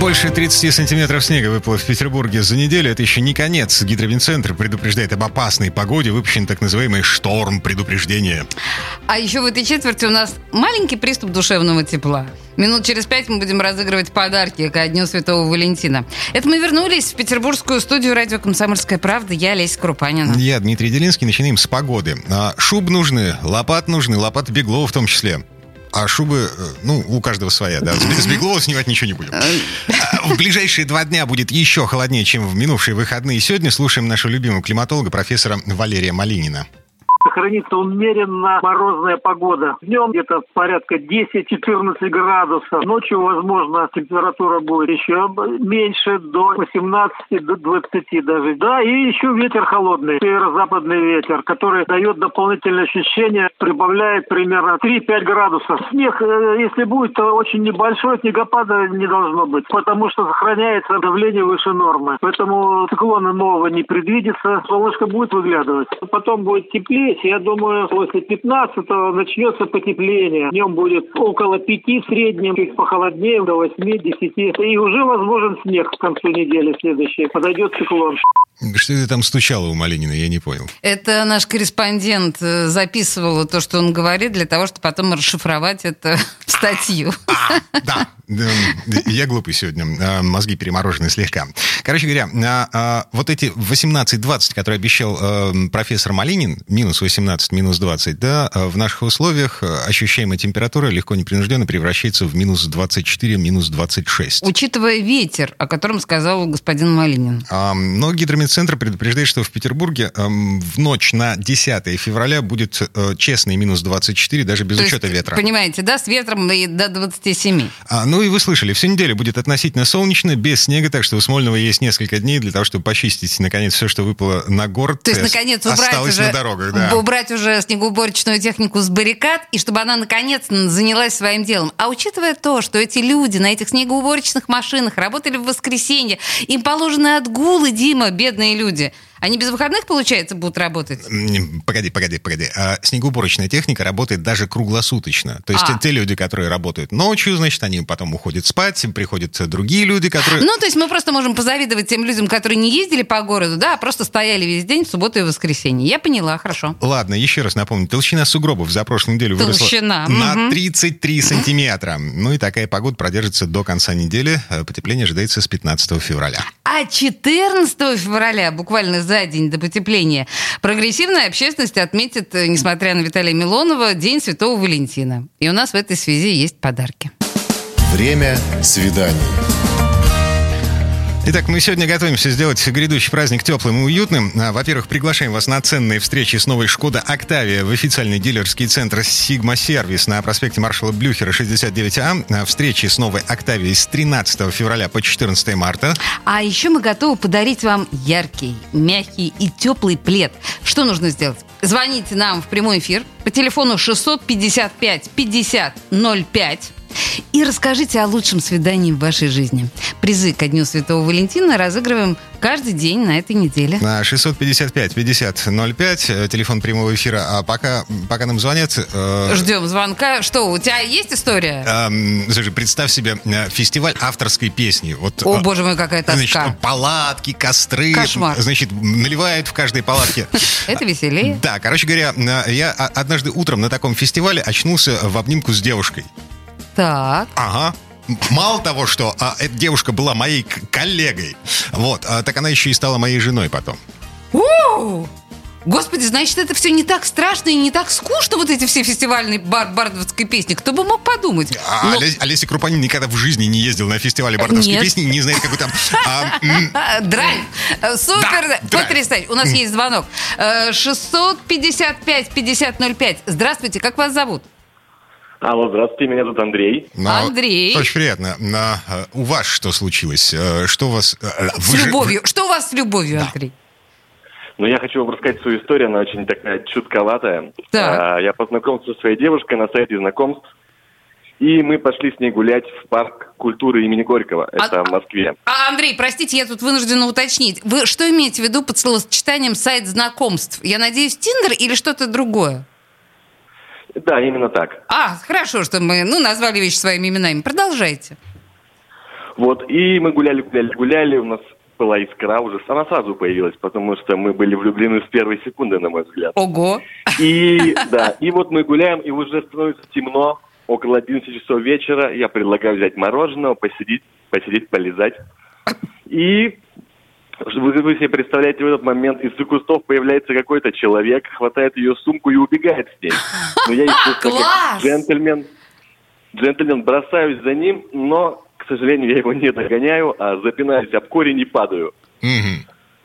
Больше 30 сантиметров снега выпало в Петербурге за неделю. Это еще не конец. Гидровинцентр предупреждает об опасной погоде. Выпущен так называемый шторм предупреждения. А еще в этой четверти у нас маленький приступ душевного тепла. Минут через пять мы будем разыгрывать подарки ко Дню Святого Валентина. Это мы вернулись в петербургскую студию радио «Комсомольская правда». Я Леся Крупанина. Я Дмитрий Делинский. Начинаем с погоды. А, шуб нужны, лопат нужны, лопат беглова в том числе. А шубы, э, ну, у каждого своя, да. С Беглова снимать ничего не будем. А, в ближайшие два дня будет еще холоднее, чем в минувшие выходные. Сегодня слушаем нашего любимого климатолога, профессора Валерия Малинина хранится умеренно морозная погода. Днем где-то порядка 10-14 градусов. Ночью, возможно, температура будет еще меньше, до 18, до 20 даже. Да, и еще ветер холодный, северо-западный ветер, который дает дополнительное ощущение, прибавляет примерно 3-5 градусов. Снег, э, если будет, то очень небольшой, снегопада не должно быть, потому что сохраняется давление выше нормы. Поэтому циклона нового не предвидится, солнышко будет выглядывать. Потом будет теплее, я думаю, после 15-го начнется потепление. Днем будет около 5 в среднем, чуть похолоднее, до 8-10. И уже возможен снег к концу недели следующей. Подойдет циклон. Что это там стучало у Малинина, я не понял. Это наш корреспондент э, записывал то, что он говорит, для того, чтобы потом расшифровать это статью. А, да, я глупый сегодня, а, мозги переморожены слегка. Короче говоря, а, вот эти 18-20, которые обещал профессор Малинин, минус 18, минус 20, да, в наших условиях ощущаемая температура легко непринужденно превращается в минус 24, минус 26. Учитывая ветер, о котором сказал господин Малинин. Но гидромет Центр предупреждает, что в Петербурге в ночь на 10 февраля будет э, честный минус 24, даже без То учета есть, ветра. Понимаете, да, с ветром и до 27. А, ну и вы слышали, всю неделю будет относительно солнечно, без снега, так что у Смольного есть несколько дней для того, чтобы почистить, наконец, все, что выпало на город. То есть, наконец, убрать уже, на дорогах, да. убрать уже снегоуборочную технику с баррикад, и чтобы она, наконец, занялась своим делом. А учитывая то, что эти люди на этих снегоуборочных машинах работали в воскресенье, им положены отгулы, Дима, бедные люди – они без выходных, получается, будут работать? Погоди, погоди, погоди. А снегоуборочная техника работает даже круглосуточно. То есть а. те люди, которые работают ночью, значит, они потом уходят спать, приходят другие люди, которые... Ну, то есть мы просто можем позавидовать тем людям, которые не ездили по городу, да, а просто стояли весь день в субботу и воскресенье. Я поняла, хорошо. Ладно, еще раз напомню. Толщина сугробов за прошлую неделю Толщина. выросла на 33 сантиметра. Ну и такая погода продержится до конца недели. Потепление ожидается с 15 февраля. А 14 февраля, буквально за день до потепления, прогрессивная общественность отметит, э, несмотря на Виталия Милонова, День Святого Валентина. И у нас в этой связи есть подарки. Время свиданий. Итак, мы сегодня готовимся сделать грядущий праздник теплым и уютным. А, во-первых, приглашаем вас на ценные встречи с новой «Шкода Октавия» в официальный дилерский центр «Сигма Сервис» на проспекте маршала Блюхера, 69А. А, встречи с новой «Октавией» с 13 февраля по 14 марта. А еще мы готовы подарить вам яркий, мягкий и теплый плед. Что нужно сделать? Звоните нам в прямой эфир по телефону 655 50 05 и расскажите о лучшем свидании в вашей жизни. Призы ко Дню Святого Валентина разыгрываем каждый день на этой неделе. На 655 50 05, телефон прямого эфира. А пока, пока нам звонят... Э... Ждем звонка. Что, у тебя есть история? Э, слушай, представь себе э, фестиваль авторской песни. Вот, О, э, боже мой, какая тоска. Значит, палатки, костры. Кошмар. Значит, наливают в каждой палатке. Это веселее. Да, короче говоря, э, я однажды утром на таком фестивале очнулся в обнимку с девушкой. Так. Ага. Мало того, что а, эта девушка была моей коллегой, вот, а, так она еще и стала моей женой потом. У-у-у! Господи, значит, это все не так страшно и не так скучно, вот эти все фестивальные бар бардовской песни. Кто бы мог подумать? А, Но... Олеся Крупанин никогда в жизни не ездил на фестивале бардовской Нет. песни, не знает, какой там... А, драйв. Супер. Потрясающе. У нас есть звонок. 655-5005. Э, Здравствуйте, как вас зовут? Алло, здравствуйте, меня зовут Андрей. Но, Андрей. Очень приятно. На, э, у вас что случилось? Э, что у вас... Э, с вы любовью. Же... Что у вас с любовью, да. Андрей? Ну, я хочу вам рассказать свою историю, она очень такая чутковатая. Так. Я познакомился со своей девушкой на сайте знакомств. И мы пошли с ней гулять в парк культуры имени Горького. Это А- в Москве. А, Андрей, простите, я тут вынуждена уточнить. Вы что имеете в виду под словосочетанием сайт знакомств? Я надеюсь, Тиндер или что-то другое? Да, именно так. А, хорошо, что мы, ну, назвали вещи своими именами. Продолжайте. Вот, и мы гуляли, гуляли, гуляли, у нас была искра уже, она сразу появилась, потому что мы были влюблены с первой секунды, на мой взгляд. Ого. И, да, и вот мы гуляем, и уже становится темно, около 11 часов вечера, я предлагаю взять мороженого, посидеть, посидеть, полезать. И вы, вы себе представляете, в этот момент из кустов появляется какой-то человек, хватает ее сумку и убегает с ней. Но я, естественно, как джентльмен, джентльмен бросаюсь за ним, но, к сожалению, я его не догоняю, а запинаюсь об корень и падаю.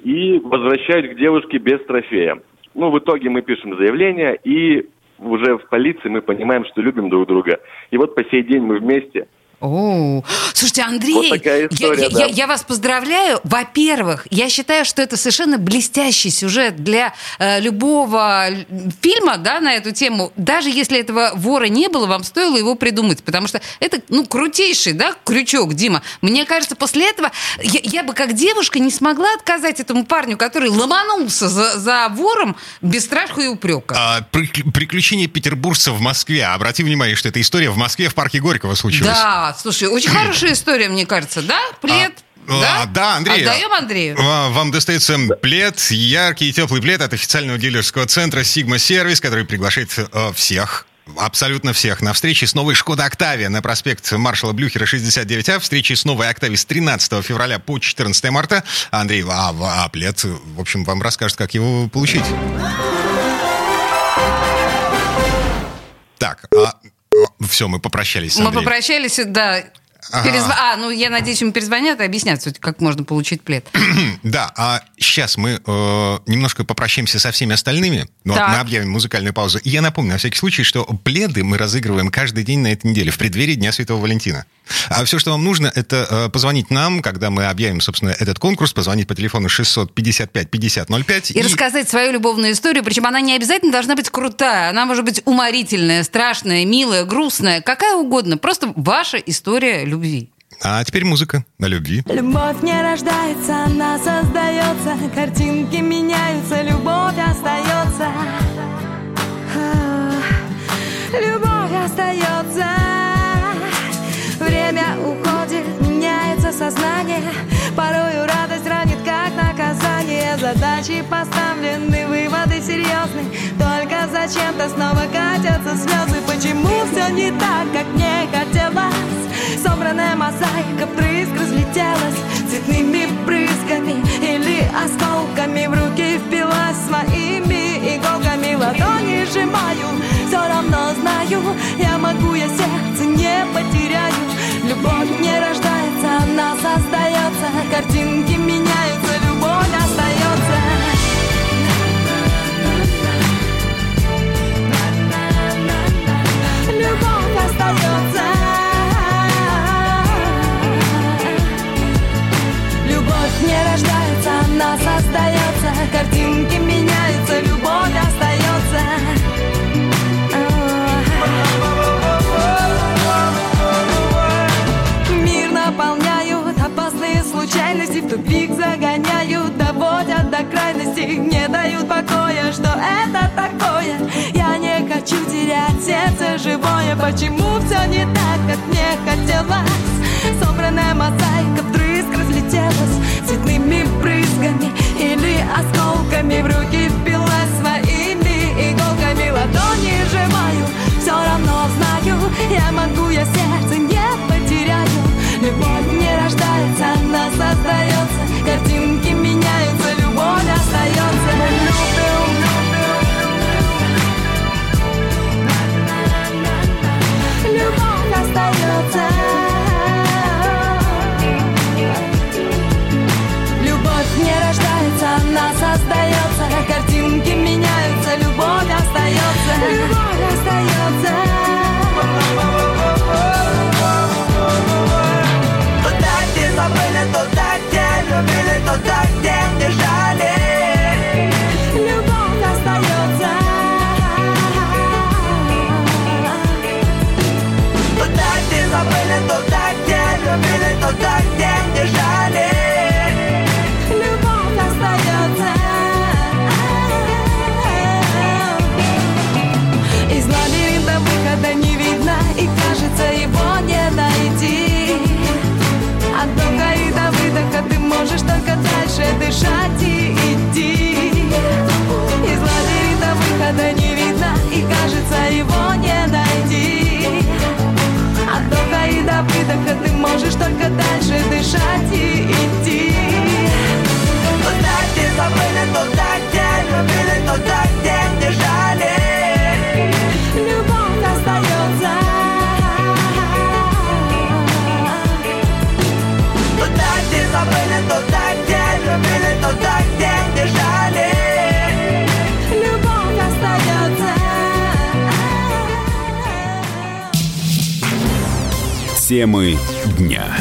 И возвращаюсь к девушке без трофея. Ну, в итоге мы пишем заявление, и уже в полиции мы понимаем, что любим друг друга. И вот по сей день мы вместе. О, слушайте, Андрей, Вот такая история, я, да. я- я вас поздравляю. Во-первых, я считаю, что это совершенно блестящий сюжет для э, любого фильма, да, на эту тему. Даже если этого вора не было, вам стоило его придумать, потому что это, ну, крутейший, да, крючок, Дима. Мне кажется, после этого я, я бы как девушка не смогла отказать этому парню, который ломанулся за, за вором без страха и упрека. А, прик- приключения петербуржцев в Москве. Обрати внимание, что эта история в Москве в парке Горького случилась. Да, слушай, очень хорошая история, мне кажется, да? Плед, А, да? а, да, Андрей. Отдаем Андрею. Ва- Вам достается плед, яркий и теплый плед от официального дилерского центра Sigma Сервис, который приглашает э, всех Абсолютно всех. На встрече с новой Шкода Октавия на проспект маршала Блюхера 69А. Встречи с новой Октавией с 13 февраля по 14 марта. Андрей, а, а плед, в общем, вам расскажет, как его получить. Так, все, мы попрощались Мы попрощались, да. Ага. Перезв- А, ну я надеюсь, им перезвонят и объяснят, как можно получить плед. Да, а сейчас мы э, немножко попрощаемся со всеми остальными. Ну, Так. мы объявим музыкальную паузу. И я напомню, на всякий случай, что пледы мы разыгрываем каждый день на этой неделе, в преддверии Дня Святого Валентина. А все, что вам нужно, это э, позвонить нам, когда мы объявим, собственно, этот конкурс, позвонить по телефону 655-5005. И, рассказать свою любовную историю, причем она не обязательно должна быть крутая, она может быть уморительная, страшная, милая, грустная, какая угодно, просто ваша история любви. А теперь музыка на любви. Любовь не рождается, она создается. Картинки меняются, любовь остается. А, Любовь остается. Время уходит, меняется сознание. Порою радость ранит, как наказание. Задачи поставлены, выводы серьезны. Только зачем-то снова катятся слезы. Почему все не так, как мне Собранная мозаика брызг разлетелась Цветными брызгами или осколками В руки впилась своими иголками Ладони сжимаю, все равно знаю Я могу, я сердце не потеряю. Любовь не рождается, она создается Картинки Почему все не так, как мне хотелось Темы дня.